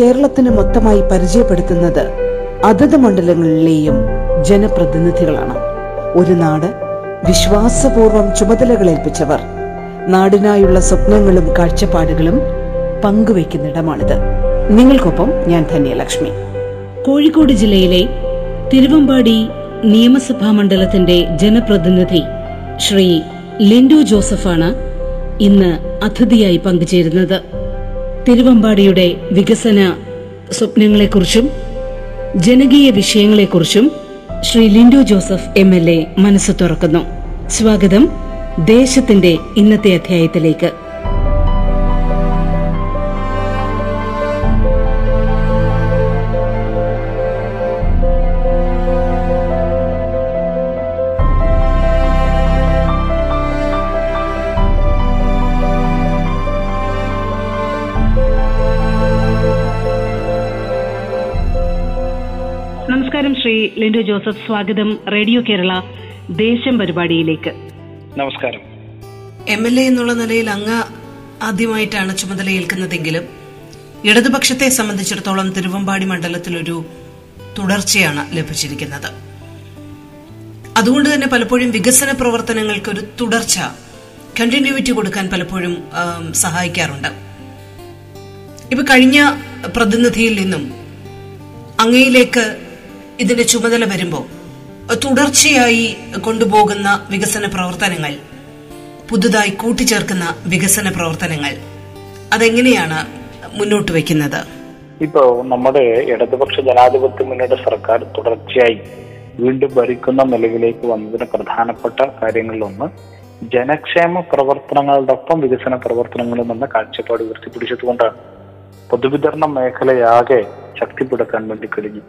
കേരളത്തിന് മൊത്തമായി പരിചയപ്പെടുത്തുന്നത് അതത് മണ്ഡലങ്ങളിലെയും ജനപ്രതിനിധികളാണ്. ഒരു നാട് വിശ്വാസപൂർവം ചുമതലകളേൽപ്പിച്ചവർ. നാടിനായുള്ള സ്വപ്നങ്ങളും കാഴ്ചപ്പാടുകളും പങ്കുവയ്ക്കുന്നിടമാണിത്. നിങ്ങൾക്കൊപ്പം ഞാൻ ധന്യലക്ഷ്മി. കോഴിക്കോട് ജില്ലയിലെ തിരുവമ്പാടി നിയമസഭാ മണ്ഡലത്തിന്റെ ജനപ്രതിനിധി ശ്രീ ലിൻഡോ ജോസഫാണ് ഇന്ന് അതിഥിയായി പങ്കുചേരുന്നത്. തിരുവമ്പാടിയുടെ വികസന സ്വപ്നങ്ങളെക്കുറിച്ചും ജനകീയ വിഷയങ്ങളെക്കുറിച്ചും Shri Lindo Joseph M L A മനസ്സ് തുറക്കുന്നു. സ്വാഗതം ദേശത്തിന്റെ ഇന്നത്തെ അധ്യായത്തിലേക്ക്. നമസ്കാരം ശ്രീ ലിൻഡോ ജോസഫ്. സ്വാഗതം റേഡിയോ കേരള ദേശം പരിപാടിയിലേക്ക്. നമസ്കാരം. എം എൽ എ എന്നുള്ള നിലയിൽ അങ്ങ് ആദ്യമായിട്ടാണ് ചുമതലയേൽക്കുന്നതെങ്കിലും ഇടതുപക്ഷത്തെ സംബന്ധിച്ചിടത്തോളം തിരുവമ്പാടി മണ്ഡലത്തിലൊരു തുടർച്ചയാണ് ലഭിച്ചിരിക്കുന്നത്. അതുകൊണ്ട് തന്നെ പലപ്പോഴും വികസന പ്രവർത്തനങ്ങൾക്ക് ഒരു തുടർച്ച കണ്ടിന്യൂവിറ്റി കൊടുക്കാൻ പലപ്പോഴും സഹായിക്കാറുണ്ട്. ഇപ്പൊ കഴിഞ്ഞ പ്രതിനിധിയിൽ നിന്നും അങ്ങയിലേക്ക് ഇതിന്റെ ചുമതല വരുമ്പോൾ തുടർച്ചയായി കൊണ്ടുപോകുന്ന വികസന പ്രവർത്തനങ്ങൾ പുതുതായി കൂട്ടിച്ചേർക്കുന്ന വികസന പ്രവർത്തനങ്ങൾ അതെങ്ങനെയാണ് മുന്നോട്ട് വെക്കുന്നത് ഇപ്പോ നമ്മുടെ ഇടതുപക്ഷ ജനാധിപത്യ മുന്നോട്ട് സർക്കാർ തുടർച്ചയായി വീണ്ടും ഭരിക്കുന്ന നിലവിലേക്ക് വന്നതിന് പ്രധാനപ്പെട്ട കാര്യങ്ങളിലൊന്ന് ജനക്ഷേമ പ്രവർത്തനങ്ങളുടെ ഒപ്പം വികസന പ്രവർത്തനങ്ങളും എന്ന കാഴ്ചപ്പാട് ഉയർത്തിപ്പിടിച്ചതുകൊണ്ടാണ്. പൊതുവിതരണ മേഖലയാകെ ശക്തിപ്പെടുത്താൻ വേണ്ടി കഴിഞ്ഞു.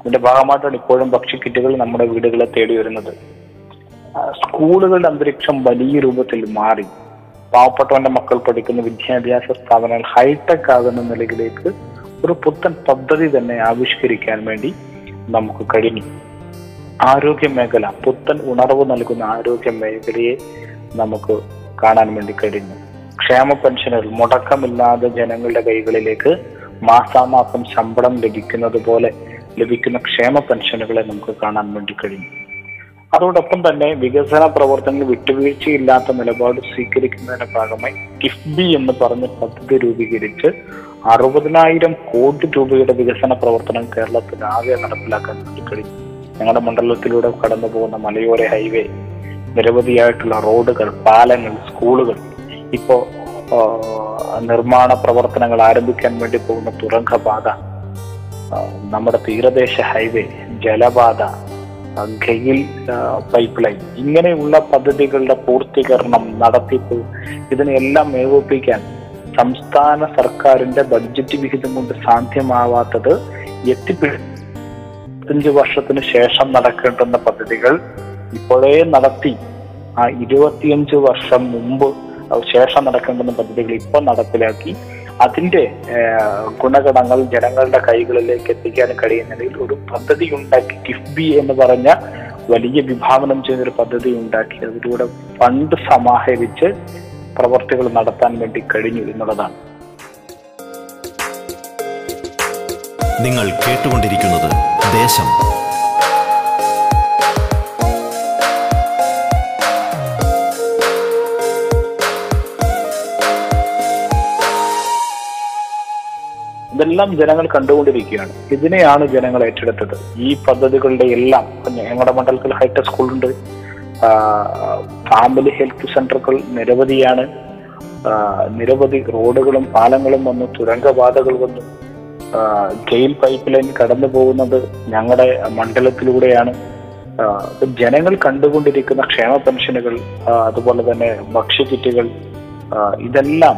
ഇതിന്റെ ഭാഗമായിട്ടാണ് ഇപ്പോഴും ഭക്ഷ്യക്കിറ്റുകൾ നമ്മുടെ വീടുകളെ തേടി വരുന്നത്. സ്കൂളുകളുടെ അന്തരീക്ഷം വലിയ രൂപത്തിൽ മാറി. പാവപ്പെട്ടവന്റെ മക്കൾ പഠിക്കുന്ന വിദ്യാഭ്യാസ സ്ഥാപനങ്ങൾ ഹൈടെക് ആകുന്ന നിലയിലേക്ക് ഒരു പുത്തൻ പദ്ധതി തന്നെ ആവിഷ്കരിക്കാൻ വേണ്ടി നമുക്ക് കഴിഞ്ഞു. ആരോഗ്യ മേഖല പുത്തൻ ഉണർവ് നൽകുന്ന ആരോഗ്യ മേഖലയെ നമുക്ക് കാണാൻ വേണ്ടി കഴിഞ്ഞു. ക്ഷേമ പെൻഷനുകൾ മുടക്കമില്ലാതെ ജനങ്ങളുടെ കൈകളിലേക്ക് മാസാമാസം ശമ്പളം ലഭിക്കുന്നത് പോലെ ലഭിക്കുന്ന ക്ഷേമ പെൻഷനുകളെ നമുക്ക് കാണാൻ വേണ്ടി കഴിഞ്ഞു അതോടൊപ്പം തന്നെ വികസന പ്രവർത്തനങ്ങൾ വിട്ടുവീഴ്ചയില്ലാത്ത നിലപാട് സ്വീകരിക്കുന്നതിന്റെ ഭാഗമായി കിഫ്ബി എന്ന് പറഞ്ഞ പദ്ധതി രൂപീകരിച്ച് അറുപതിനായിരം കോടി രൂപയുടെ വികസന പ്രവർത്തനം കേരളത്തിൽ ആകെ നടപ്പിലാക്കാൻ വേണ്ടി കഴിഞ്ഞു ഞങ്ങളുടെ മണ്ഡലത്തിലൂടെ കടന്നു പോകുന്ന മലയോര ഹൈവേ നിരവധിയായിട്ടുള്ള റോഡുകൾ പാലങ്ങൾ സ്കൂളുകൾ ഇപ്പോ നിർമ്മാണ പ്രവർത്തനങ്ങൾ ആരംഭിക്കാൻ വേണ്ടി പോകുന്ന തുരങ്കപാത ആ, നമ്മുടെ തീരദേശ ഹൈവേ ജലപാത ഖയിൽ പൈപ്പ് ലൈൻ ഇങ്ങനെയുള്ള പദ്ധതികളുടെ പൂർത്തീകരണം നടത്തിപ്പ് ഇതിനെല്ലാം ഏകോപിപ്പിക്കാൻ സംസ്ഥാന സർക്കാരിന്റെ ബഡ്ജറ്റ് വിഹിതം കൊണ്ട് സാധ്യമാവാത്തത് എത്തിപ്പിടിച്ച് വർഷത്തിന് ശേഷം നടക്കേണ്ടുന്ന പദ്ധതികൾ ഇപ്പോഴേ നടത്തി ആ ഇരുപത്തിയഞ്ച് വർഷം മുമ്പ് ശേഷം നടക്കേണ്ടുന്ന പദ്ധതികൾ ഇപ്പോൾ നടപ്പിലാക്കി. അതിന്റെ ഗുണഗണങ്ങൾ ജനങ്ങളുടെ കൈകളിലേക്ക് എത്തിക്കാൻ കഴിയുന്നതിൽ ഒരു പദ്ധതി ഉണ്ടാക്കി കിഫ്ബി എന്ന് പറഞ്ഞ വലിയ വിഭാവനം ചെയ്തൊരു പദ്ധതി ഉണ്ടാക്കി അതിലൂടെ ഫണ്ട് സമാഹരിച്ച് പ്രവർത്തികൾ നടത്താൻ വേണ്ടി കഴിഞ്ഞു എന്നുള്ളതാണ്. നിങ്ങൾ കേട്ടുകൊണ്ടിരിക്കുന്നത് ദേശം ഇതെല്ലാം ജനങ്ങൾ കണ്ടുകൊണ്ടിരിക്കുകയാണ്. ഇതിനെയാണ് ജനങ്ങൾ ഏറ്റെടുത്തത്. ഈ പദ്ധതികളുടെ എല്ലാം ഞങ്ങളുടെ മണ്ഡലത്തിൽ ഹൈടെക് സ്കൂളുണ്ട്. ഫാമിലി ഹെൽത്ത് സെന്ററുകൾ നിരവധിയാണ്. നിരവധി റോഡുകളും പാലങ്ങളും വന്നു തുരങ്കപാതകൾ വന്നു. ജയിൽ പൈപ്പ് ലൈൻ കടന്നു പോകുന്നത് ഞങ്ങളുടെ മണ്ഡലത്തിലൂടെയാണ്. ജനങ്ങൾ കണ്ടുകൊണ്ടിരിക്കുന്ന ക്ഷേമ പെൻഷനുകൾ അതുപോലെ തന്നെ ഭക്ഷ്യക്കിറ്റുകൾ ഇതെല്ലാം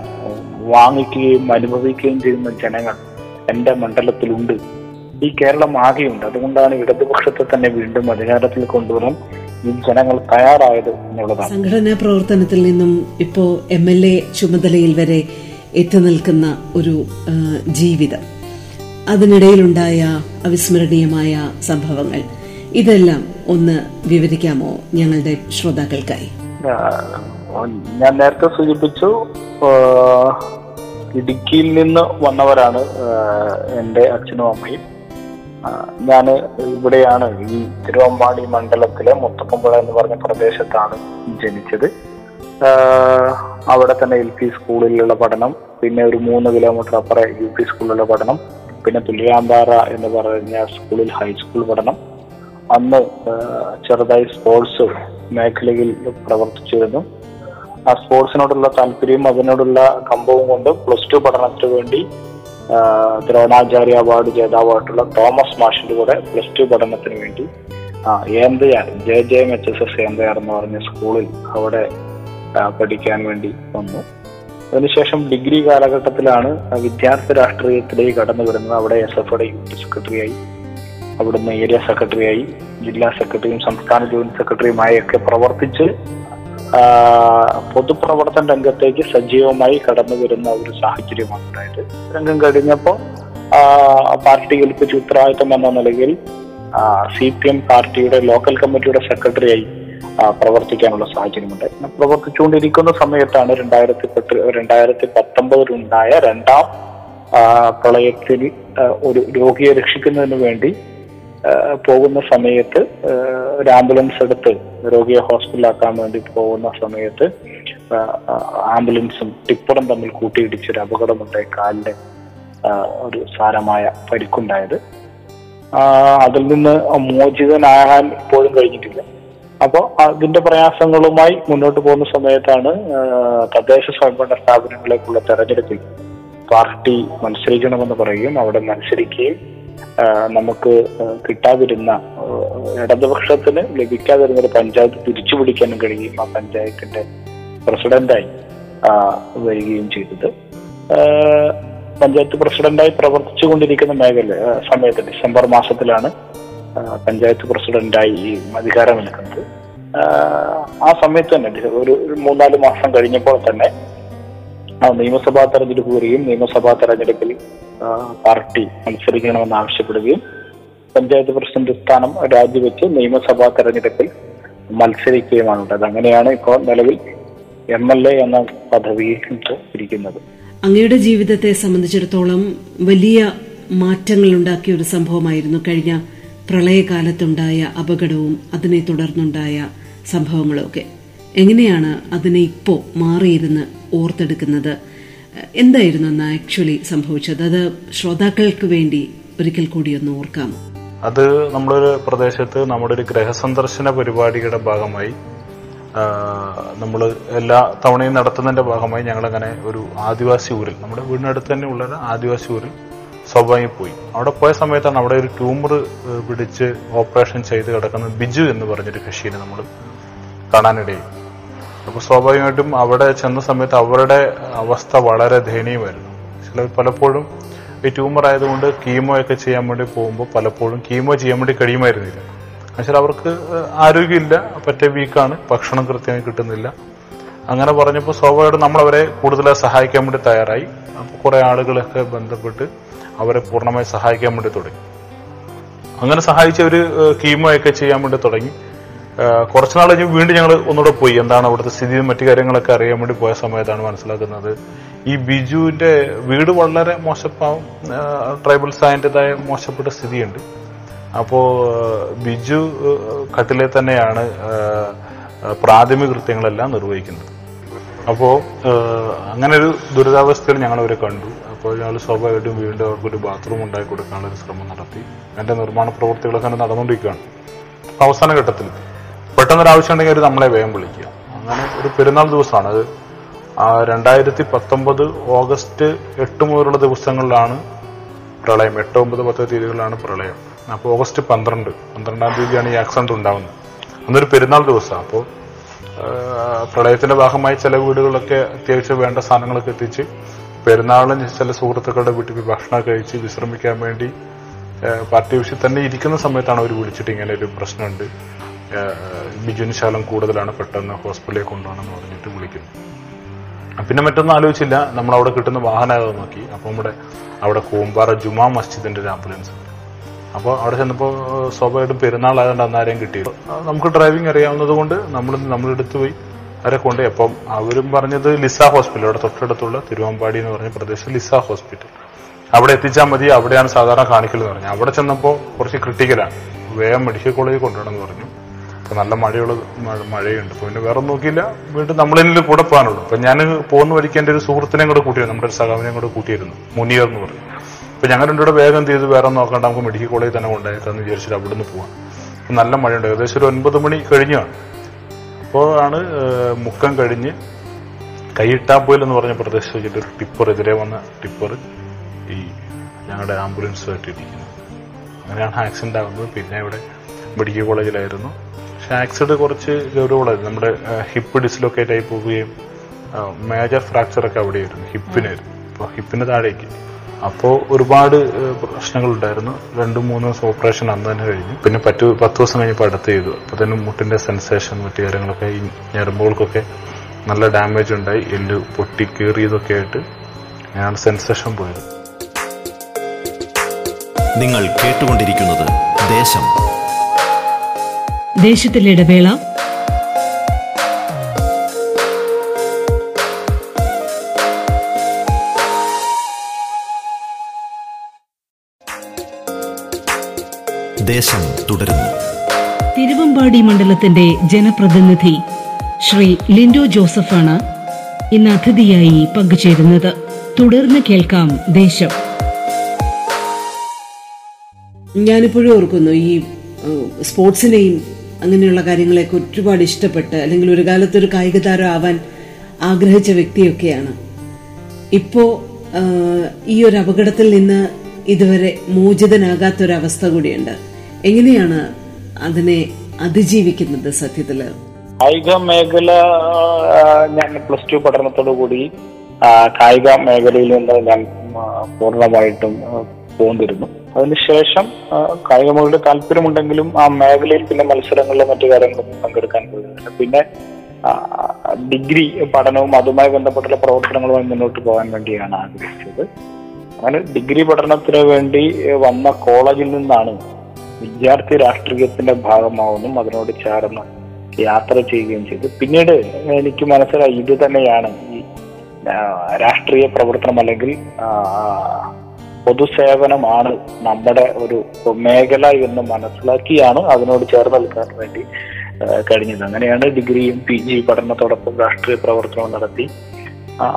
വാങ്ങിക്കുകയും അനുഭവിക്കുകയും ചെയ്യുന്ന ജനങ്ങൾ. എന്റെ മണ്ഡലത്തിലുണ്ട്. ഈ കേരളം ആകെയുണ്ട്. അതുകൊണ്ടാണ് ഇടതുപക്ഷത്തെ തന്നെ വീണ്ടും അധികാരത്തിൽ കൊണ്ടുവരാൻ ഈ ജനങ്ങൾ തയ്യാറായത് എന്നുള്ളതാണ്. സംഘടനാ പ്രവർത്തനത്തിൽ നിന്നും ഇപ്പോ എം എൽ എ ചുമതലയിൽ വരെ എത്തി നിൽക്കുന്ന ഒരു ജീവിതം. അതിനിടയിലുണ്ടായ അവിസ്മരണീയമായ സംഭവങ്ങൾ. ഇതെല്ലാം ഒന്ന് വിവരിക്കാമോ ഞങ്ങളുടെ ശ്രോതാക്കൾക്കായി? ഞാൻ നേരത്തെ സൂചിപ്പിച്ചു ഇടുക്കിയിൽ നിന്ന് വന്നവരാണ് എന്റെ അച്ഛനും അമ്മയും. ഞാൻ ഇവിടെയാണ് ഈ തിരുവമ്പാടി മണ്ഡലത്തിലെ മുത്തപ്പമ്പുഴ എന്ന് പറഞ്ഞ പ്രദേശത്താണ് ജനിച്ചത്. അവിടെ തന്നെ എൽ പി സ്കൂളിലുള്ള പഠനം പിന്നെ ഒരു മൂന്ന് കിലോമീറ്റർ അപ്പുറം യു പി സ്കൂളിലുള്ള പഠനം പിന്നെ തുല്യാമ്പാറ എന്ന് പറഞ്ഞ സ്കൂളിൽ ഹൈസ്കൂൾ പഠനം. അന്ന് ചെറുതായി സ്പോർട്സ് മേഖലയിൽ പ്രവർത്തിച്ചിരുന്നു. ആ സ്പോർട്സിനോടുള്ള താല്പര്യവും അതിനോടുള്ള കമ്പവും കൊണ്ട് പ്ലസ് ടു പഠനത്തിന് വേണ്ടി ദ്രോണാചാര്യ അവാർഡ് ജേതാവായിട്ടുള്ള തോമസ് മാഷിന്റെ കൂടെ പ്ലസ് ടു പഠനത്തിന് വേണ്ടി Enthayar J J M H S S Enthayar എന്ന് പറഞ്ഞ സ്കൂളിൽ അവിടെ പഠിക്കാൻ വേണ്ടി വന്നു. അതിനുശേഷം ഡിഗ്രി കാലഘട്ടത്തിലാണ് വിദ്യാർത്ഥി രാഷ്ട്രീയത്തിലേക്ക് കടന്നു വരുന്നത്. അവിടെ എസ് എഫ് യൂത്ത് സെക്രട്ടറിയായി അവിടുന്ന് ഏരിയ സെക്രട്ടറിയായി ജില്ലാ സെക്രട്ടറിയും സംസ്ഥാന ജോയിന്റ് സെക്രട്ടറിയുമായി ഒക്കെ പ്രവർത്തിച്ച് പൊതുപ്രവർത്തന രംഗത്തേക്ക് സജീവമായി കടന്നു വരുന്ന ഒരു സാഹചര്യമാണ് ഉണ്ടായത്. രംഗം കഴിഞ്ഞപ്പോൾ പാർട്ടി ഏൽപ്പിച്ച ഉത്തരവാദിത്തം എന്ന നിലയിൽ സി പി എം പാർട്ടിയുടെ ലോക്കൽ കമ്മിറ്റിയുടെ സെക്രട്ടറിയായി പ്രവർത്തിക്കാനുള്ള സാഹചര്യമുണ്ട് പ്രവർത്തിച്ചുകൊണ്ടിരിക്കുന്ന സമയത്താണ് രണ്ടായിരത്തി പത്ത് രണ്ടായിരത്തി പത്തൊമ്പതിലുണ്ടായ രണ്ടാം പ്രളയത്തിൽ ഒരു രോഗിയെ രക്ഷിക്കുന്നതിന് വേണ്ടി പോകുന്ന സമയത്ത് ഒരു ആംബുലൻസ് എടുത്ത് രോഗിയെ ഹോസ്പിറ്റലാക്കാൻ വേണ്ടി പോകുന്ന സമയത്ത് ആംബുലൻസും ടിപ്പറും തമ്മിൽ കൂട്ടിയിടിച്ചൊരു അപകടമുണ്ടായി കാലിന് ഒരു സാരമായ പരിക്കുണ്ടായത്. അതിൽ നിന്ന് മോചിതനാകാൻ ഇപ്പോഴും കഴിഞ്ഞിട്ടില്ല. അപ്പോൾ അതിന്റെ പ്രയാസങ്ങളുമായി മുന്നോട്ട് പോകുന്ന സമയത്താണ് തദ്ദേശ സ്വയംഭരണ സ്ഥാപനങ്ങളേക്കുള്ള തെരഞ്ഞെടുപ്പിൽ പാർട്ടി മത്സരിക്കണമെന്ന് പറയുകയും അവിടെ മത്സരിക്കുകയും നമുക്ക് കിട്ടാതിരുന്ന ഇടതുപക്ഷത്തിന് ലഭിക്കാതിരുന്ന ഒരു പഞ്ചായത്ത് തിരിച്ചു പിടിക്കാനും കഴിയുകയും ആ പഞ്ചായത്തിന്റെ പ്രസിഡന്റായി വരികയും ചെയ്തത്. പഞ്ചായത്ത് പ്രസിഡന്റായി പ്രവർത്തിച്ചു കൊണ്ടിരിക്കുന്ന മേഖല സമയത്ത് ഡിസംബർ മാസത്തിലാണ് പഞ്ചായത്ത് പ്രസിഡന്റായി ഈ അധികാരമേൽക്കുന്നത് ആ, സമയത്ത് തന്നെ ഒരു മൂന്നാൽ മാസം കഴിഞ്ഞപ്പോൾ തന്നെ ആ, നിയമസഭാ തെരഞ്ഞെടുപ്പ് വരികയും നിയമസഭാ തെരഞ്ഞെടുപ്പിൽ പാർട്ടി മത്സരിക്കണമെന്ന് ആവശ്യപ്പെടുകയും പഞ്ചായത്ത് പ്രസിഡന്റ് സ്ഥാനം രാജിവെച്ച് നിയമസഭാ തെരഞ്ഞെടുപ്പിൽ മത്സരിക്കുകയുമാണ് ഉണ്ടത് അങ്ങനെയാണ് ഇപ്പോൾ നിലവിൽ എം എൽ എ എന്ന പദവിയിൽ ഇരിക്കുന്നത്. അങ്ങയുടെ ജീവിതത്തെ സംബന്ധിച്ചിടത്തോളം വലിയ മാറ്റങ്ങൾ ഉണ്ടാക്കിയ ഒരു സംഭവമായിരുന്നു കഴിഞ്ഞ പ്രളയകാലത്തുണ്ടായ അപകടവും അതിനെ തുടർന്നുണ്ടായ സംഭവങ്ങളും ഒക്കെ എങ്ങനെയാണ് അതിനെ ഇപ്പോ മാറിയിരുന്ന് ഓർത്തെടുക്കുന്നത്? എന്തായിരുന്നു അന്ന് ആക്ച്വലി സംഭവിച്ചത്? അത് ശ്രോതാക്കൾക്ക് വേണ്ടി ഒരിക്കൽ കൂടി ഒന്ന് ഓർക്കാം അത് നമ്മളൊരു പ്രദേശത്ത് നമ്മുടെ ഒരു ഗ്രഹസന്ദർശന പരിപാടിയുടെ ഭാഗമായി നമ്മൾ എല്ലാ തവണയും നടത്തുന്നതിന്റെ ഭാഗമായി ഞങ്ങൾ അങ്ങനെ ഒരു ആദിവാസി ഊരിൽ നമ്മുടെ വീടിനടുത്ത് തന്നെ ഉള്ള ആദിവാസി ഊരിൽ സ്വാഭാവികം പോയി. അവിടെ പോയ സമയത്താണ് അവിടെ ഒരു ട്യൂമർ പിടിച്ച് ഓപ്പറേഷൻ ചെയ്ത് കിടക്കുന്ന ബിജു എന്ന് പറഞ്ഞൊരു കക്ഷിയെ നമ്മൾ കാണാനിടയായി അപ്പോൾ സ്വാഭാവികമായിട്ടും അവിടെ ചെന്ന സമയത്ത് അവരുടെ അവസ്ഥ വളരെ ദയനീയമായിരുന്നു. ചിലർ പലപ്പോഴും ഈ ട്യൂമർ ആയതുകൊണ്ട് കീമോ ഒക്കെ ചെയ്യാൻ വേണ്ടി പോകുമ്പോൾ പലപ്പോഴും കീമോ ചെയ്യാൻ വേണ്ടി കഴിയുമായിരുന്നില്ല. എന്നുവെച്ചാൽ അവർക്ക് ആരോഗ്യമില്ല പറ്റേ വീക്കാണ് ഭക്ഷണം കൃത്യമായി കിട്ടുന്നില്ല. അങ്ങനെ പറഞ്ഞപ്പോൾ സ്വാഭാവികമായിട്ടും നമ്മളവരെ കൂടുതലായി സഹായിക്കാൻ വേണ്ടി തയ്യാറായി. അപ്പോൾ കുറെ ആളുകളൊക്കെ ബന്ധപ്പെട്ട് അവരെ പൂർണമായി സഹായിക്കാൻ വേണ്ടി തുടങ്ങി. അങ്ങനെ സഹായിച്ചവർ കീമോ ഒക്കെ ചെയ്യാൻ വേണ്ടി തുടങ്ങി. കുറച്ച് നാൾ കഴിഞ്ഞ് വീണ്ടും ഞങ്ങൾ ഒന്നുകൂടെ പോയി. എന്താണ് അവിടുത്തെ സ്ഥിതിയും മറ്റു കാര്യങ്ങളൊക്കെ അറിയാൻ വേണ്ടി പോയ സമയത്താണ് മനസ്സിലാക്കുന്നത്. ഈ ബിജുവിന്റെ വീട് വളരെ മോശപ്പാവും ട്രൈബൽ സായന്റേതായ മോശപ്പെട്ട സ്ഥിതിയുണ്ട്. അപ്പോ ബിജു കട്ടിലെ തന്നെയാണ് പ്രാഥമിക കൃത്യങ്ങളെല്ലാം നിർവഹിക്കുന്നത്. അപ്പോ അങ്ങനെ ഒരു ദുരിതാവസ്ഥയിൽ ഞങ്ങൾ അവരെ കണ്ടു. അപ്പോൾ ഞങ്ങൾ സ്വാഭാവികമായിട്ടും വീണ്ടും അവർക്കൊരു ബാത്റൂം ഉണ്ടാക്കി കൊടുക്കാനുള്ള ഒരു ശ്രമം നടത്തി. അതിന്റെ നിർമ്മാണ പ്രവൃത്തികളൊക്കെ അങ്ങനെ നടന്നുകൊണ്ടിരിക്കുകയാണ്. അവസാന ഘട്ടത്തിൽ പെട്ടെന്നൊരു ആവശ്യം ഉണ്ടെങ്കിൽ അവർ നമ്മളെ വേഗം വിളിക്കുക. അങ്ങനെ ഒരു പെരുന്നാൾ ദിവസമാണ്. അത് രണ്ടായിരത്തി പത്തൊമ്പത് ഓഗസ്റ്റ് എട്ട് മുതലുള്ള ദിവസങ്ങളിലാണ് പ്രളയം. എട്ട് ഒമ്പത് പത്ത് തീയതികളിലാണ് പ്രളയം. അപ്പോൾ ഓഗസ്റ്റ് പന്ത്രണ്ട് പന്ത്രണ്ടാം തീയതിയാണ് ഈ ആക്സിഡന്റ് ഉണ്ടാവുന്നത്. അന്നൊരു പെരുന്നാൾ ദിവസമാണ്. അപ്പോൾ പ്രളയത്തിന്റെ ഭാഗമായി ചില വീടുകളിലൊക്കെ അത്യാവശ്യം വേണ്ട സാധനങ്ങളൊക്കെ എത്തിച്ച് പെരുന്നാളിന് ചില സുഹൃത്തുക്കളുടെ വീട്ടിൽ ഭക്ഷണം കഴിച്ച് വിശ്രമിക്കാൻ വേണ്ടി പാർട്ടി ഓഫീസിൽ തന്നെ ഇരിക്കുന്ന സമയത്താണ് അവർ വിളിച്ചിട്ട് ഇങ്ങനെ ഒരു പ്രശ്നമുണ്ട്. ബിജുവിന് കൂടുതലാണ് പെട്ടെന്ന് ഹോസ്പിറ്റലിലേക്ക് കൊണ്ടുപോകണമെന്ന് പറഞ്ഞിട്ട് വിളിക്കുന്നു. പിന്നെ മറ്റൊന്നും ആലോചിച്ചില്ല. നമ്മൾ അവിടെ കിട്ടുന്ന വാഹനം നോക്കി. അപ്പോൾ നമ്മുടെ അവിടെ കൂമ്പാറ ജുമാ മസ്ജിദിന്റെ ഒരു ആംബുലൻസ് ഉണ്ട്. അപ്പോൾ അവിടെ ചെന്നപ്പോൾ സ്വാഭാവികമായിട്ടും പെരുന്നാളായതുകൊണ്ട് അന്നാരെയും കിട്ടി നമുക്ക് ഡ്രൈവിംഗ് അറിയാവുന്നത് കൊണ്ട് നമ്മൾ നമ്മളെടുത്ത് പോയി അവരെ കൊണ്ടുപോയി. അപ്പം അവരും പറഞ്ഞത് ലിസ ഹോസ്പിറ്റൽ അവിടെ തൊട്ടടുത്തുള്ള തിരുവമ്പാടി എന്ന് പറഞ്ഞ പ്രദേശം ലിസ ഹോസ്പിറ്റൽ. അവിടെ എത്തിച്ചാൽ മതി അവിടെയാണ് സാധാരണ കാണിക്കൽ എന്ന് പറഞ്ഞു അവിടെ ചെന്നപ്പോൾ കുറച്ച് ക്രിട്ടിക്കലാണ് വേഗം മെഡിക്കൽ കോളേജിൽ കൊണ്ടുപോകണം എന്ന് പറഞ്ഞു. അപ്പൊ നല്ല മഴയുള്ള മഴ- മഴയുണ്ട്. അപ്പൊ പിന്നെ വേറെ നോക്കിയില്ല. വീണ്ടും നമ്മളിൽ കൂടെ പോകാനുള്ളൂ. അപ്പൊ ഞാൻ പോകുന്ന വഴിക്ക് എന്റെ ഒരു സുഹൃത്തിനെയും കൂടെ കൂട്ടിയിരുന്നു നമ്മുടെ ഒരു സഹാവിനെയും കൂടെ കൂട്ടിയിരുന്നു. മുനീർ എന്ന് പറഞ്ഞു. അപ്പൊ ഞങ്ങൾ രണ്ടുകൂടെ വേഗം ചെയ്ത്? വേറെ നോക്കണ്ട നമുക്ക് മെഡിക്കൽ കോളേജിൽ തന്നെ കൊണ്ടുപോയേക്കാന്ന് വിചാരിച്ചിട്ട് അവിടെ നിന്ന് പോവാം. അപ്പൊ നല്ല മഴയുണ്ട്. ഏകദേശം ഒരു ഒൻപത് മണി കഴിഞ്ഞാണ് ആണ്. മുക്കം കഴിഞ്ഞ് കൈയിട്ടാപ്പോയിൽ എന്ന് പറഞ്ഞ പ്രദേശത്ത് വെച്ചിട്ട് ഒരു ടിപ്പർ എതിരെ വന്ന ടിപ്പർ ഈ ഞങ്ങളുടെ ആംബുലൻസുമായിട്ട് ഇരിക്കുന്നത് അങ്ങനെയാണ് ആക്സിഡന്റ് ആകുന്നത്. പിന്നെ ഇവിടെ മെഡിക്കൽ കോളേജിലായിരുന്നു. പക്ഷെ ആക്സിഡന്റ് കുറച്ച് ഗൗരവമുള്ളത് നമ്മുടെ ഹിപ്പ് ഡിസ്ലൊക്കേറ്റ് ആയി പോവുകയും മേജർ അവിടെ ആയിരുന്നു ഹിപ്പിനായിരുന്നു. അപ്പോൾ ഹിപ്പിന് താഴേക്ക്. അപ്പോൾ ഒരുപാട് പ്രശ്നങ്ങൾ ഉണ്ടായിരുന്നു രണ്ടു മൂന്ന് ദിവസം ഓപ്പറേഷൻ അന്ന് തന്നെ കഴിഞ്ഞു. പിന്നെ പറ്റു പത്ത് ദിവസം കഴിഞ്ഞപ്പോൾ അടുത്ത് ചെയ്തു. അപ്പോൾ തന്നെ മുട്ടിന്റെ സെൻസേഷൻ മറ്റു കാര്യങ്ങളൊക്കെ ഈ ഞരമ്പുകൾക്കൊക്കെ നല്ല ഡാമേജ് ഉണ്ടായി. എല്ല് പൊട്ടി കീറിയതൊക്കെ ആയിട്ട് ഞാൻ സെൻസേഷൻ പോയത്. നിങ്ങൾ കേട്ടുകൊണ്ടിരിക്കുന്നത് ദേശം. ദേശത്തിലെ ഇടവേള. ദേശം തുടരുന്നു. തിരുവമ്പാടി മണ്ഡലത്തിന്റെ ജനപ്രതിനിധി ശ്രീ ലിൻഡോ ജോസഫാണ് ഇന്ന് അതിഥിയായി പങ്കുചേരുന്നത്. തുടർന്ന് കേൾക്കാം ദേശം. ഞാനിപ്പോഴും ഓർക്കുന്നു ഈ സ്പോർട്സിനെയും അങ്ങനെയുള്ള കാര്യങ്ങളെയൊക്കെ ഒരുപാട് ഇഷ്ടപ്പെട്ട് അല്ലെങ്കിൽ ഒരു കാലത്ത് ഒരു കായിക താരം ആവാൻ ആഗ്രഹിച്ച വ്യക്തിയൊക്കെയാണ്. ഇപ്പോൾ ഈ ഒരു അപകടത്തിൽ നിന്ന് ഇതുവരെ മോചിതനാകാത്തൊരവസ്ഥ കൂടിയുണ്ട്. എങ്ങനെയാണ് അതിനെ അതിജീവിക്കുന്നത് സത്യത്തിൽ കായിക മേഖല ഞാൻ പ്ലസ് ടു പഠനത്തോടു കൂടി കായിക മേഖലയിൽ നിന്ന് ഞാൻ പൂർണമായിട്ടും പോന്നിരുന്നു. അതിനുശേഷം കായികമുകളുടെ കായിക താല്പര്യമുണ്ടെങ്കിലും ആ മേഖലയിൽ പിന്നെ മത്സരങ്ങളിലും മറ്റു കാര്യങ്ങളും പങ്കെടുക്കാൻ പോയിരുന്നില്ല പിന്നെ ഡിഗ്രി പഠനവും അതുമായി ബന്ധപ്പെട്ടുള്ള പ്രവർത്തനങ്ങളുമായി മുന്നോട്ട് പോകാൻ വേണ്ടിയാണ് ആഗ്രഹിച്ചത്. അങ്ങനെ ഡിഗ്രി പഠനത്തിന് വേണ്ടി വന്ന കോളേജിൽ നിന്നാണ് വിദ്യാർത്ഥി രാഷ്ട്രീയത്തിന്റെ ഭാഗമാവുന്നതും അതിനോട് ചേർന്ന് യാത്ര ചെയ്യുകയും ചെയ്തു. പിന്നീട് എനിക്ക് മനസ്സിലായി ഇത് തന്നെയാണ് ഈ രാഷ്ട്രീയ പ്രവർത്തനം അല്ലെങ്കിൽ പൊതുസേവനമാണ് നമ്മുടെ ഒരു മേഖല എന്ന് മനസ്സിലാക്കിയാണ് അതിനോട് ചേർന്ന് നിൽക്കാൻ വേണ്ടി കഴിഞ്ഞത്. അങ്ങനെയാണ് ഡിഗ്രിയും പി ജി പഠനത്തോടൊപ്പം രാഷ്ട്രീയ പ്രവർത്തനവും നടത്തി.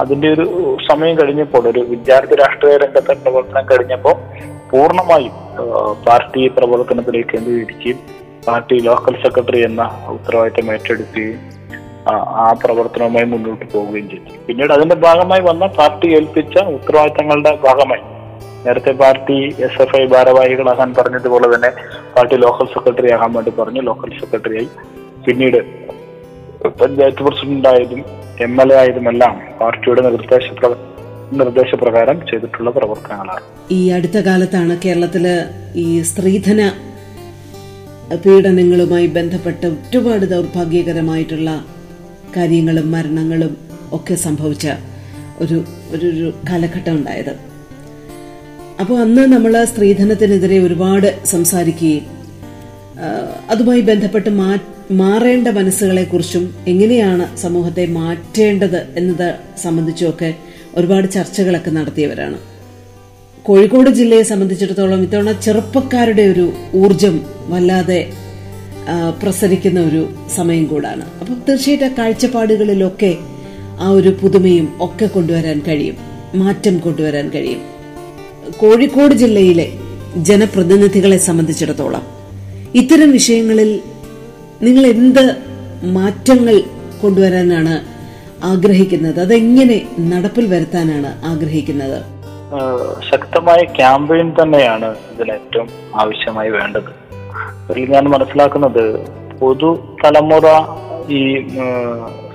അതിന്റെ ഒരു സമയം കഴിഞ്ഞപ്പോൾ ഒരു വിദ്യാർത്ഥി രാഷ്ട്രീയ രംഗത്തെ പ്രവർത്തനം കഴിഞ്ഞപ്പോൾ പൂർണമായും പാർട്ടി പ്രവർത്തനത്തിലേക്ക് കേന്ദ്രീകരിക്കുകയും പാർട്ടി ലോക്കൽ സെക്രട്ടറി എന്ന ഉത്തരവാദിത്തം ഏറ്റെടുക്കുകയും ആ പ്രവർത്തനവുമായി മുന്നോട്ട് പോവുകയും ചെയ്തു. പിന്നീട് അതിന്റെ ഭാഗമായി വന്ന പാർട്ടി ഏൽപ്പിച്ച ഉത്തരവാദിത്തങ്ങളുടെ ഭാഗമായി നേരത്തെ പാർട്ടി എസ് എഫ് ഐ ഭാരവാഹികളാകാൻ പറഞ്ഞതുപോലെ തന്നെ പാർട്ടി ലോക്കൽ സെക്രട്ടറി ആകാൻ വേണ്ടി പറഞ്ഞു. ലോക്കൽ സെക്രട്ടറിയായി പിന്നീട് പഞ്ചായത്ത് പ്രസിഡന്റ് ആയതും എം എൽ എ ആയതുമെല്ലാം പാർട്ടിയുടെ നിർദ്ദേശ നിർദ്ദേശപ്രകാരം ചെയ്തിട്ടുള്ള പ്രവർത്തനങ്ങളാണ്. ഈ അടുത്ത കാലത്താണ് കേരളത്തിൽ ഈ സ്ത്രീധന പീഡനങ്ങളുമായി ബന്ധപ്പെട്ട് ഒരുപാട് ദൗർഭാഗ്യകരമായിട്ടുള്ള കാര്യങ്ങളും മരണങ്ങളും ഒക്കെ സംഭവിച്ച ഒരു ഒരു കാലഘട്ടം ഉണ്ടായത്. അപ്പോൾ അന്ന് നമ്മൾ സ്ത്രീധനത്തിനെതിരെ ഒരുപാട് സംസാരിക്കുകയും അതുമായി ബന്ധപ്പെട്ട് മാറേണ്ട മനസ്സുകളെ കുറിച്ചും എങ്ങനെയാണ് സമൂഹത്തെ മാറ്റേണ്ടത് എന്നത് സംബന്ധിച്ചുമൊക്കെ ഒരുപാട് ചർച്ചകളൊക്കെ നടത്തിയവരാണ്. കോഴിക്കോട് ജില്ലയെ സംബന്ധിച്ചിടത്തോളം ഇത്തവണ ചെറുപ്പക്കാരുടെ ഒരു ഊർജം വല്ലാതെ പ്രസരിക്കുന്ന ഒരു സമയം കൂടാണ്. അപ്പം തീർച്ചയായിട്ടും ആ കാഴ്ചപ്പാടുകളിലൊക്കെ ആ ഒരു പുതുമയും ഒക്കെ കൊണ്ടുവരാൻ കഴിയും മാറ്റം കൊണ്ടുവരാൻ കഴിയും. കോഴിക്കോട് ജില്ലയിലെ ജനപ്രതിനിധികളെ സംബന്ധിച്ചിടത്തോളം ഇത്തരം വിഷയങ്ങളിൽ നിങ്ങൾ എന്ത് മാറ്റങ്ങൾ കൊണ്ടുവരാനാണ് ആഗ്രഹിക്കുന്നത്? അതെങ്ങനെ നടപ്പിൽ വരുത്താനാണ് ആഗ്രഹിക്കുന്നത്? ശക്തമായ ക്യാമ്പയിൻ തന്നെയാണ് ഇതിന് ഏറ്റവും ആവശ്യമായി വേണ്ടത്. ഞാൻ മനസ്സിലാക്കുന്നത് പൊതു തലമുറ ഈ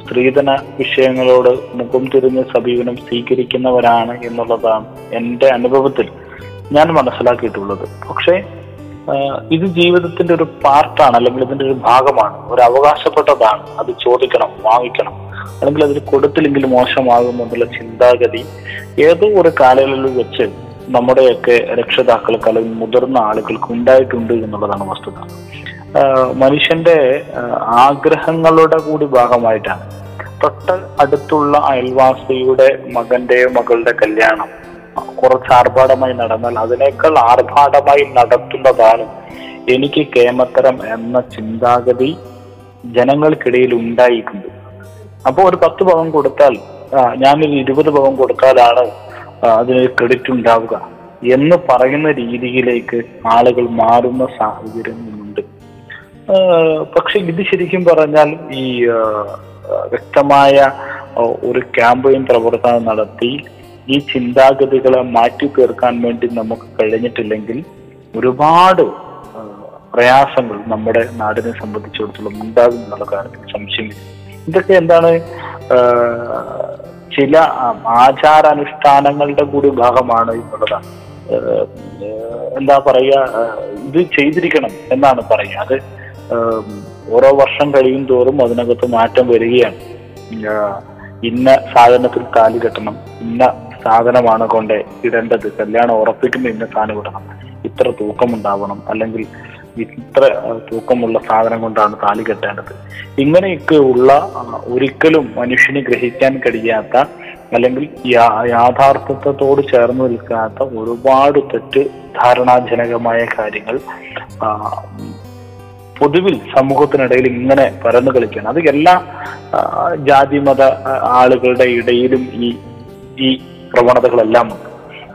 സ്ത്രീധന വിഷയങ്ങളോട് മുഖം തിരിഞ്ഞ് സമീപനം സ്വീകരിക്കുന്നവരാണ് എന്നുള്ളതാണ് എന്റെ അനുഭവത്തിൽ ഞാൻ മനസ്സിലാക്കിയിട്ടുള്ളത്. പക്ഷേ ഇത് ജീവിതത്തിന്റെ ഒരു പാർട്ടാണ് അല്ലെങ്കിൽ ഇതിന്റെ ഒരു ഭാഗമാണ്. ഒരു അവകാശപ്പെട്ടതാണ്. അത് ചോദിക്കണം വാങ്ങിക്കണം. അല്ലെങ്കിൽ അതിൽ കൊടുത്തില്ലെങ്കിൽ മോശമാകും എന്നുള്ള ചിന്താഗതി ഏതോ ഒരു കാലയളവിൽ വെച്ച് നമ്മുടെയൊക്കെ രക്ഷിതാക്കൾക്ക് അല്ലെങ്കിൽ മുതിർന്ന ആളുകൾക്ക് ഉണ്ടായിട്ടുണ്ട് എന്നുള്ളതാണ് വസ്തുത. മനുഷ്യന്റെ ആഗ്രഹങ്ങളുടെ കൂടി ഭാഗമായിട്ടാണ്. തൊട്ട് അടുത്തുള്ള അയൽവാസിയുടെ മകന്റെയോ മകളുടെ കല്യാണം കുറച്ച് ആർഭാടമായി നടന്നാൽ അതിനേക്കാൾ ആർഭാടമായി നടത്തുന്നതാണ് എനിക്ക് കേമത്തരം എന്ന ചിന്താഗതി ജനങ്ങൾക്കിടയിൽ ഉണ്ടായിട്ടുണ്ട്. അപ്പോൾ ഒരു പത്ത് പവൻ കൊടുത്താൽ ഞാനൊരു ഇരുപത് പവൻ കൊടുത്താലാണ് അതിന് അതിനൊരു ക്രെഡിറ്റ് ഉണ്ടാവുക എന്ന് പറയുന്ന രീതിയിലേക്ക് ആളുകൾ മാറുന്ന സാഹചര്യം പക്ഷെ ഇത് ശരിക്കും പറഞ്ഞാൽ ഈ വ്യക്തമായ ഒരു ക്യാമ്പയിൻ പ്രവർത്തനം നടത്തി ഈ ചിന്താഗതികളെ മാറ്റി തീർക്കാൻ വേണ്ടി നമുക്ക് കഴിഞ്ഞിട്ടില്ലെങ്കിൽ ഒരുപാട് പ്രയാസങ്ങൾ നമ്മുടെ നാടിനെ സംബന്ധിച്ചിടത്തോളം ഉണ്ടാകും എന്നുള്ള കാര്യത്തിൽ സംശയമില്ല ഇതൊക്കെ എന്താണ് ചില ആചാരാനുഷ്ഠാനങ്ങളുടെ കൂടി ഭാഗമാണ് എന്നുള്ളതാണ്. എന്താ പറയുക ഇത് ചെയ്തിരിക്കണം എന്നാണ് പറയുക. അത് ഓരോ വർഷം കഴിയും തോറും അതിനകത്ത് മാറ്റം വരികയാണ്. ഇന്ന സാധനത്തിൽ കാൽ കെട്ടണം ഇന്ന സാധനമാണ് കൊണ്ടേ ഇടേണ്ടത്. കല്യാണം ഉറപ്പിക്കുമ്പോൾ ഇന്ന സാധനം ഇടണം. ഇത്ര തൂക്കം ഉണ്ടാവണം അല്ലെങ്കിൽ ഇത്ര തൂക്കമുള്ള സാധനം കൊണ്ടാണ് താലി കെട്ടേണ്ടത്. ഇങ്ങനെയൊക്കെ ഉള്ള ഒരിക്കലും മനുഷ്യന് ഗ്രഹിക്കാൻ കഴിയാത്ത അല്ലെങ്കിൽ യാഥാർത്ഥ്യത്തോട് ചേർന്ന് നിൽക്കാത്ത ഒരുപാട് തെറ്റ് ധാരണാജനകമായ കാര്യങ്ങൾ പൊതുവിൽ സമൂഹത്തിനിടയിൽ ഇങ്ങനെ പരന്നു കളിക്കുകയാണ്. അത് എല്ലാ ആ, ജാതി മത ആളുകളുടെ ഇടയിലും ഈ ഈ പ്രവണതകളെല്ലാം ഉണ്ട്.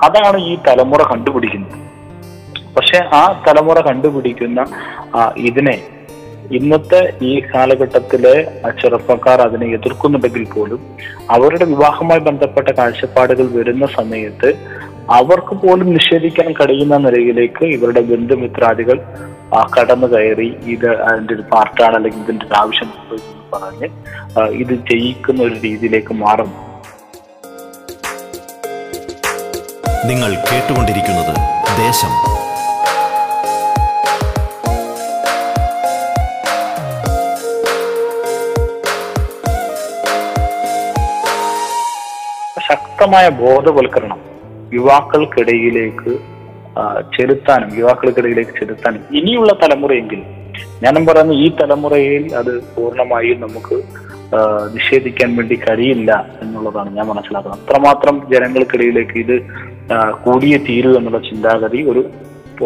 അതാണ് ഈ തലമുറ കണ്ടുപിടിക്കുന്നത്. പക്ഷെ ആ തലമുറ കണ്ടുപിടിക്കുന്ന ഇതിനെ ഇന്നത്തെ ഈ കാലഘട്ടത്തിലെ ചെറുപ്പക്കാർ അതിനെ എതിർക്കുന്നുണ്ടെങ്കിൽ പോലും അവരുടെ വിവാഹവുമായി ബന്ധപ്പെട്ട കാഴ്ചപ്പാടുകൾ വരുന്ന സമയത്ത് അവർക്ക് പോലും നിഷേധിക്കാൻ കഴിയുന്ന നിലയിലേക്ക് ഇവരുടെ ബന്ധുമിത്രാദികൾ കടന്നു കയറി ഇത് അതിന്റെ ഒരു പാർട്ടാണ് അല്ലെങ്കിൽ ഇതിന്റെ ഒരു ആവശ്യം പറഞ്ഞ് ഇത് ചെയ്യിക്കുന്ന ഒരു രീതിയിലേക്ക് മാറുന്നു. നിങ്ങൾ കേട്ടുകൊണ്ടിരിക്കുന്നത് ദേശം. ശക്തമായ ബോധവൽക്കരണം. യുവാക്കൾക്കിടയിലേക്ക് ചെലുത്താനും യുവാക്കൾക്കിടയിലേക്ക് ചെലുത്താനും ഇനിയുള്ള തലമുറയെങ്കിൽ ഞാനും പറയുന്ന ഈ തലമുറയിൽ അത് പൂർണമായും നമുക്ക് നിഷേധിക്കാൻ വേണ്ടി കഴിയില്ല എന്നുള്ളതാണ് ഞാൻ മനസ്സിലാക്കുന്നത്. അത്രമാത്രം ജനങ്ങൾക്കിടയിലേക്ക് ഇത് കൂടിയേ തീരൂ എന്നുള്ള ചിന്താഗതി ഒരു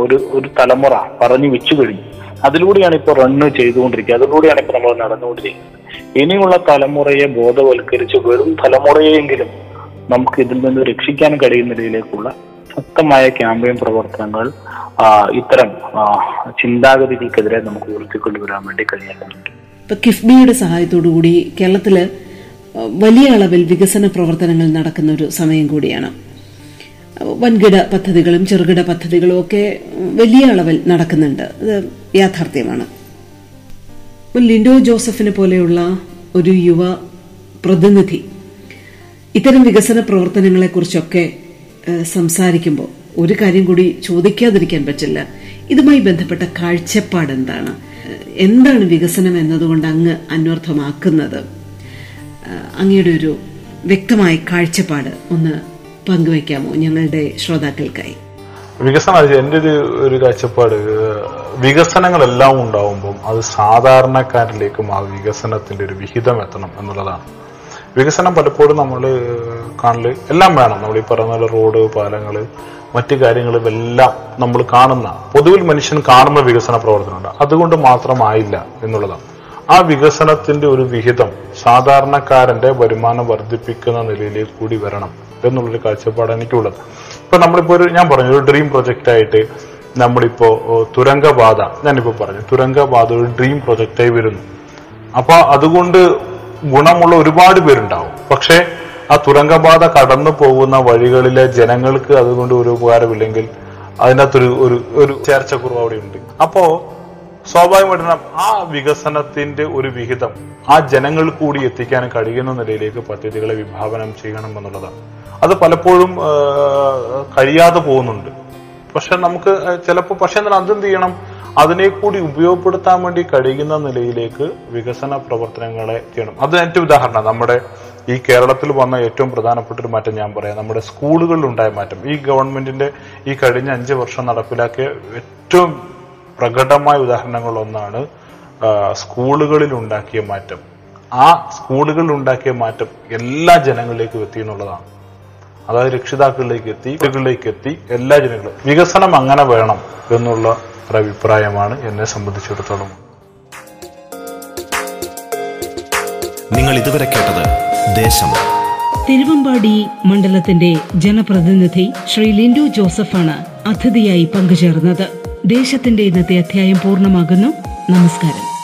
ഒരു ഒരു തലമുറ പറഞ്ഞു വെച്ചു കഴിഞ്ഞു. അതിലൂടെയാണ് ഇപ്പോൾ റണ്ണ് ചെയ്തുകൊണ്ടിരിക്കുക. അതിലൂടെയാണ് ഇപ്പോൾ നമ്മൾ നടന്നുകൊണ്ടിരിക്കുന്നത്. ഇനിയുള്ള തലമുറയെ ബോധവൽക്കരിച്ച് വെറും തലമുറയെങ്കിലും നമുക്ക് ഇതിൽ നിന്ന് രക്ഷിക്കാൻ കഴിയുന്ന രീതിയിലേക്കുള്ള ശക്തമായ ക്യാമ്പയിൻ പ്രവർത്തനങ്ങൾ ഇത്തരം ചിന്താഗതികൾക്കെതിരെ നമുക്ക് ഉയർത്തിക്കൊണ്ടുവരാൻ വേണ്ടി കഴിയേണ്ടതുണ്ട്. ഇപ്പൊ കിഫ്ബിയുടെ സഹായത്തോടു കൂടി കേരളത്തിൽ വലിയ അളവിൽ വികസന പ്രവർത്തനങ്ങൾ നടക്കുന്ന ഒരു സമയം കൂടിയാണ്. വൻകിട പദ്ധതികളും ചെറുകിട പദ്ധതികളും ഒക്കെ വലിയ അളവിൽ നടക്കുന്നുണ്ട്. അത് യാഥാർത്ഥ്യമാണ്. ലിൻഡോ ജോസഫിനെ പോലെയുള്ള ഒരു യുവ പ്രതിനിധി ഇത്തരം വികസന പ്രവർത്തനങ്ങളെ കുറിച്ചൊക്കെ സംസാരിക്കുമ്പോൾ ഒരു കാര്യം കൂടി ചോദിക്കാതിരിക്കാൻ പറ്റില്ല. ഇതുമായി ബന്ധപ്പെട്ട കാഴ്ചപ്പാട് എന്താണ് എന്താണ് വികസനം എന്നതുകൊണ്ട് അങ്ങ് അന്വർത്ഥമാക്കുന്നത്? അങ്ങയുടെ ഒരു വ്യക്തമായ കാഴ്ചപ്പാട് ഒന്ന് പങ്കുവയ്ക്കാമോ ഞങ്ങളുടെ ശ്രോതാക്കൾക്കായി? വികസനം എന്റെ ഒരു ഒരു കാഴ്ചപ്പാട്. വികസനങ്ങളെല്ലാം ഉണ്ടാവുമ്പോൾ അത് സാധാരണക്കാരിലേക്കും ആ വികസനത്തിന്റെ ഒരു വിഹിതം എത്തണം എന്നുള്ളതാണ്. വികസനം പലപ്പോഴും നമ്മൾ കാണൽ എല്ലാം വേണം. നമ്മൾ ഈ പറയുന്ന പോലെ റോഡ് പാലങ്ങൾ മറ്റു കാര്യങ്ങളും എല്ലാം നമ്മൾ കാണുന്ന പൊതുവിൽ മനുഷ്യൻ കാണുന്ന വികസന പ്രവർത്തനമുണ്ട്. അതുകൊണ്ട് മാത്രമായില്ല എന്നുള്ളതാണ്. ആ വികസനത്തിന്റെ ഒരു വിഹിതം സാധാരണക്കാരന്റെ വരുമാനം വർദ്ധിപ്പിക്കുന്ന നിലയിലേക്ക് കൂടി വരണം എന്നുള്ളൊരു കാഴ്ചപ്പാടാണ് എനിക്കുള്ളത്. ഇപ്പൊ നമ്മളിപ്പോ ഒരു ഞാൻ പറഞ്ഞു ഒരു ഡ്രീം പ്രൊജക്റ്റ് ആയിട്ട് നമ്മളിപ്പോ തുരങ്കപാത ഞാനിപ്പോ പറഞ്ഞു തുരങ്കപാത ഒരു ഡ്രീം പ്രൊജക്റ്റായി വരുന്നു. അപ്പൊ അതുകൊണ്ട് ഗുണമുള്ള ഒരുപാട് പേരുണ്ടാവും. പക്ഷേ ആ തുരങ്കപാത കടന്നു പോകുന്ന വഴികളിലെ ജനങ്ങൾക്ക് അതുകൊണ്ട് ഒരു ഉപകാരമില്ലെങ്കിൽ അതിനകത്തൊരു ഒരു ഒരു ചേർച്ചക്കുറവ് അവിടെ ഉണ്ട് അപ്പോ സ്വാഭാവികമായിട്ടും ആ വികസനത്തിന്റെ ഒരു വിഹിതം ആ ജനങ്ങൾ കൂടി എത്തിക്കാൻ കഴിയുന്ന നിലയിലേക്ക് പദ്ധതികളെ വിഭാവനം ചെയ്യണം എന്നുള്ളതാണ്. അത് പലപ്പോഴും കഴിയാതെ പോകുന്നുണ്ട്. പക്ഷെ നമുക്ക് ചിലപ്പോൾ പക്ഷെ എന്നാൽ അതെന്ത് ചെയ്യണം? അതിനെ കൂടി ഉപയോഗപ്പെടുത്താൻ വേണ്ടി കഴിയുന്ന നിലയിലേക്ക് വികസന പ്രവർത്തനങ്ങളെ ചെയ്യണം. അത് ഏറ്റവും ഉദാഹരണം. നമ്മുടെ ഈ കേരളത്തിൽ വന്ന ഏറ്റവും പ്രധാനപ്പെട്ട ഒരു മാറ്റം ഞാൻ പറയാം. നമ്മുടെ സ്കൂളുകളിൽ ഉണ്ടായ മാറ്റം. ഈ ഗവൺമെന്റിന്റെ ഈ കഴിഞ്ഞ അഞ്ച് വർഷം നടപ്പിലാക്കിയ ഏറ്റവും പ്രകടമായ ഉദാഹരണങ്ങളൊന്നാണ് സ്കൂളുകളിൽ ഉണ്ടാക്കിയ മാറ്റം. ആ സ്കൂളുകളിൽ ഉണ്ടാക്കിയ മാറ്റം എല്ലാ ജനങ്ങളിലേക്കും എത്തി എന്നുള്ളതാണ്. അതായത് രക്ഷിതാക്കളിലേക്ക് എത്തി കുട്ടികളിലേക്ക് എത്തി എല്ലാ ജനങ്ങളും വികസനം അങ്ങനെ വേണം എന്നുള്ള ഒരു അഭിപ്രായമാണ് എന്നെ സംബന്ധിച്ചിടത്തോളം. നിങ്ങൾ ഇതുവരെ കേട്ടത് ദേശം. തിരുവമ്പാടി മണ്ഡലത്തിന്റെ ജനപ്രതിനിധി ശ്രീ ലിൻഡു ജോസഫാണ് അതിഥിയായി പങ്കുചേർന്നത്. ദേശത്തിന്റെ ഇന്നത്തെ അധ്യായം പൂർണമാകുന്നു. നമസ്കാരം.